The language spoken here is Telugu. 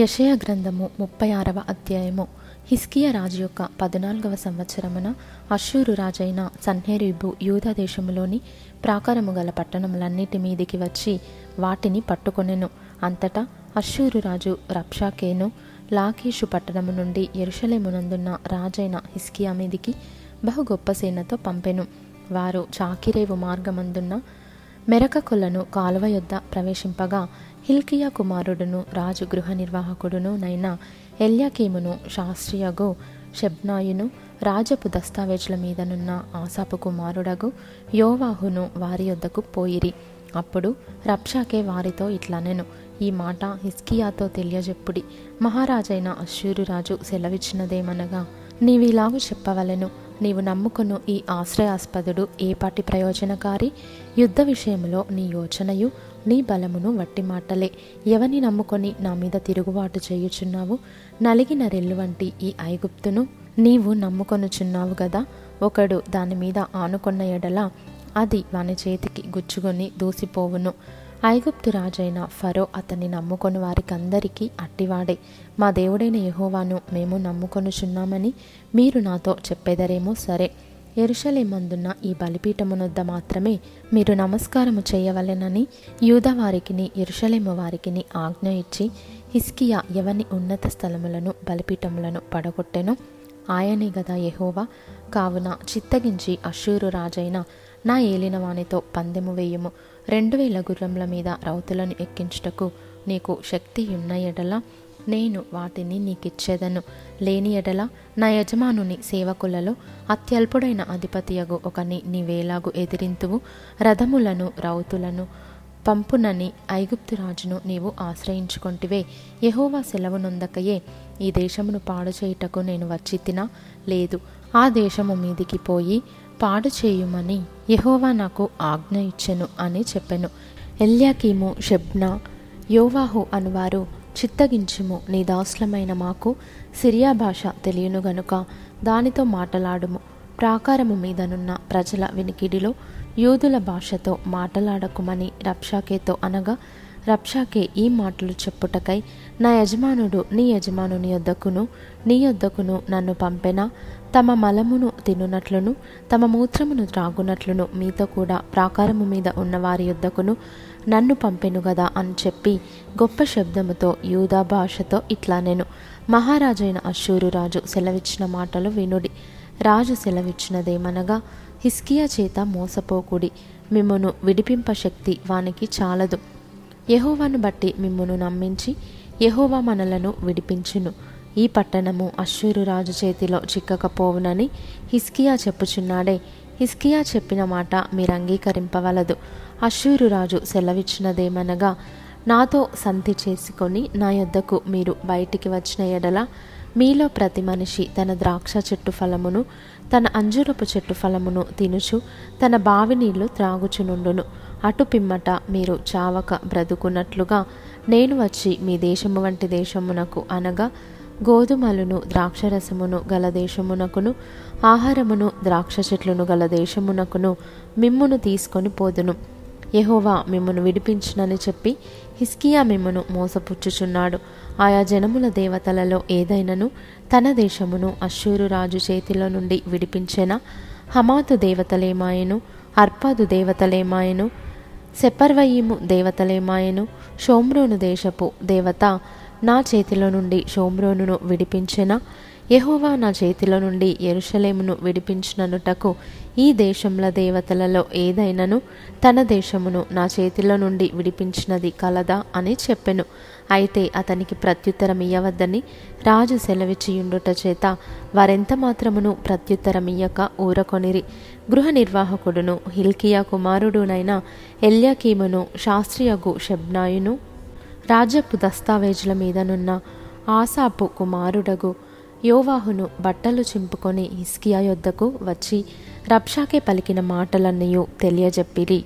యషయ గ్రంథము ముప్పై ఆరవ అధ్యాయము. హిస్కియా రాజు యొక్క పద్నాలుగవ సంవత్సరమున అశ్షూరు రాజైన సన్హెరీబు యూదా దేశములోని ప్రాకారము గల పట్టణములన్నిటి మీదికి వచ్చి వాటిని పట్టుకొనెను. అంతటా అశ్షూరు రాజు రప్షాకేను లాకేషు పట్టణము నుండి ఎరుషలేమునందున్న రాజైన హిస్కియా మీదికి బహు గొప్ప సేనతో పంపెను. వారు చాకిరేవు మార్గమందున్న మెరకకులను కాలువ యొద్ద ప్రవేశింపగా హిల్కియా కుమారుడును రాజు గృహ నిర్వాహకుడును నైన ఎల్యాకీమును శాస్త్రియగు షెబ్నాయును రాజపు దస్తావేజుల మీదనున్న ఆసాపు కుమారుడగు యోవాహును వారి యొద్దకు పోయిరి. అప్పుడు రప్షాకే వారితో ఇట్లనెను ఈ మాట హిస్కియాతో తెలియజెప్పుడి. మహారాజైన అశ్షూరు రాజు సెలవిచ్చినదేమనగా నీవిలాగు చెప్పవలెను నీవు నమ్ముకును ఈ ఆశ్రయాస్పదుడు ఏపాటి ప్రయోజనకారి? యుద్ధ విషయంలో నీ యోచనయు నీ బలమును వట్టి మాటలే. ఎవని నమ్ముకొని నా మీద తిరుగుబాటు చేయుచున్నావు? నలిగిన రెల్లు వంటి ఈ ఐగుప్తును నీవు నమ్ముకొనుచున్నావు గదా? ఒకడు దాని మీద ఆనుకొన్న ఎడల అది వాని చేతికి గుచ్చుకొని దూసిపోవును. ఐగుప్తు రాజైన ఫరో అతన్ని నమ్ముకొని వారికందరికీ అట్టివాడే మా దేవుడైన యహోవాను మేము నమ్ముకొనుచున్నామని మీరు నాతో చెప్పేదరేమో సరే. ఎరుషలేమందున్న ఈ బలిపీఠమునొద్ద మాత్రమే మీరు నమస్కారము చేయవలెనని యూదా వారికిని ఎరుషలేము వారికిని ఆజ్ఞ ఇచ్చి హిస్కియా ఎవని ఉన్నత స్థలములను బలిపీఠములను పడగొట్టెను ఆయనే గదా యహోవా. కావున చిత్తగించి అశూరు రాజైన నా ఏలినవానితో పందెము వేయము. రెండు వేల గుర్రముల మీద రౌతులను ఎక్కించుటకు నీకు శక్తి ఉన్న ఎడల నేను వాటిని నీకిచ్చేదను. లేని ఎడల నా యజమానుని సేవకులలో అత్యల్పుడైన అధిపతియగు ఒకని నీవేలాగు ఎదిరింతువు. రథములను రౌతులను పంపునని ఐగుప్తు రాజును నీవు ఆశ్రయించుకొంటివే. యహోవా సెలవునొందకయే ఈ దేశమును పాడు చేయుటకు నేను వచ్చి తినా లేదు. ఆ దేశము మీదికి పోయి పాడు చేయుమని యహోవా నాకు ఆజ్ఞ ఇచ్చెను అని చెప్పెను. ఎల్యాకీము షెబ్నా యోవాహు అనువారు చిత్తగించుము. నీ దాసులమైన మాకు సిరియా భాష తెలియను గనుక దానితో మాటలాడుము. ప్రాకారము మీదనున్న ప్రజల వినికిడిలో యూదుల భాషతో మాటలాడకుమని రప్షాకేతో అనగా రప్షాకే ఈ మాటలు చెప్పుటకై నా యజమానుడు నీ యజమానుని యొద్దకును నీ యొద్దకును నన్ను పంపెనా? తమ మలమును తినునట్లును తమ మూత్రమును త్రాగునట్లును మీతో కూడా ప్రాకారము మీద ఉన్న వారి యొద్దకును నన్ను పంపెను గదా అని చెప్పి గొప్ప శబ్దముతో యూదా భాషతో ఇట్లా నేను మహారాజైన అశ్షూరు రాజు సెలవిచ్చిన మాటలు వినుడి. రాజు సెలవిచ్చినదేమనగా హిస్కియా చేత మోసపోకుడి మిమ్మును విడిపింప శక్తి వానికి చాలదు. యహోవాను బట్టి మిమ్మును నమ్మించి యహోవా మనలను విడిపించును. ఈ పట్టణము అశ్షూరు రాజు చేతిలో చిక్కకపోవునని హిస్కియా చెప్పుచున్నాడే. హిస్కియా చెప్పిన మాట మీరు అంగీకరింపవలదు. అశ్షూరు రాజు సెలవిచ్చినదేమనగా నాతో సంధి చేసుకొని నా యొద్దకు మీరు బయటికి వచ్చిన ఎడల మీలో ప్రతి మనిషి తన ద్రాక్ష చెట్టు ఫలమును తన అంజురపు చెట్టు ఫలమును తినుచు తన బావి నీళ్ళు త్రాగుచునుండును. అటు పిమ్మట మీరు చావక బ్రతుకున్నట్లుగా నేను వచ్చి మీ దేశము వంటి దేశమునకు అనగా గోధుమలను ద్రాక్షరసమును గల దేశమునకును ఆహారమును ద్రాక్ష చెట్లను గల దేశమునకును మిమ్మును తీసుకొని పోదును. యహోవా మిమ్మను విడిపించునని చెప్పి హిస్కియా మిమ్మను మోసపుచ్చుచున్నాడు. ఆయా జనముల దేవతలలో ఏదైనను తన దేశమును అశ్షూరు రాజు చేతిలో నుండి విడిపించెన? హమాతు దేవతలేమాయను అర్పాదు దేవతలేమాయను సెపర్వయీము దేవతలేమాయను షోమ్రోను దేశపు దేవత నా చేతిలో నుండి షోమ్రోనును విడిపించిన యహోవా నా చేతిలో నుండి ఎరుషలేమును విడిపించిననుటకు ఈ దేశముల దేవతలలో ఏదైనను తన దేశమును నా చేతిలో నుండి విడిపించినది కలదా అని చెప్పెను. అయితే అతనికి ప్రత్యుత్తరం ఇయ్యవద్దని రాజు సెలవిచ్చియుండుట చేత వారెంత మాత్రమును ప్రత్యుత్తరం ఇయ్యక ఊరకొనిరి. గృహ నిర్వాహకుడును హిల్కియా కుమారుడునైన ఎల్యాకీమును శాస్త్రియగు షెబ్నాయును రాజపు దస్తావేజుల మీదనున్న ఆసాపు కుమారుడగు యోవాహును బట్టలు చింపుకొని హిస్కియా యొద్దకు వచ్చి రబ్షాకే పలికిన మాటలన్నయూ తెలియజెప్పిరి.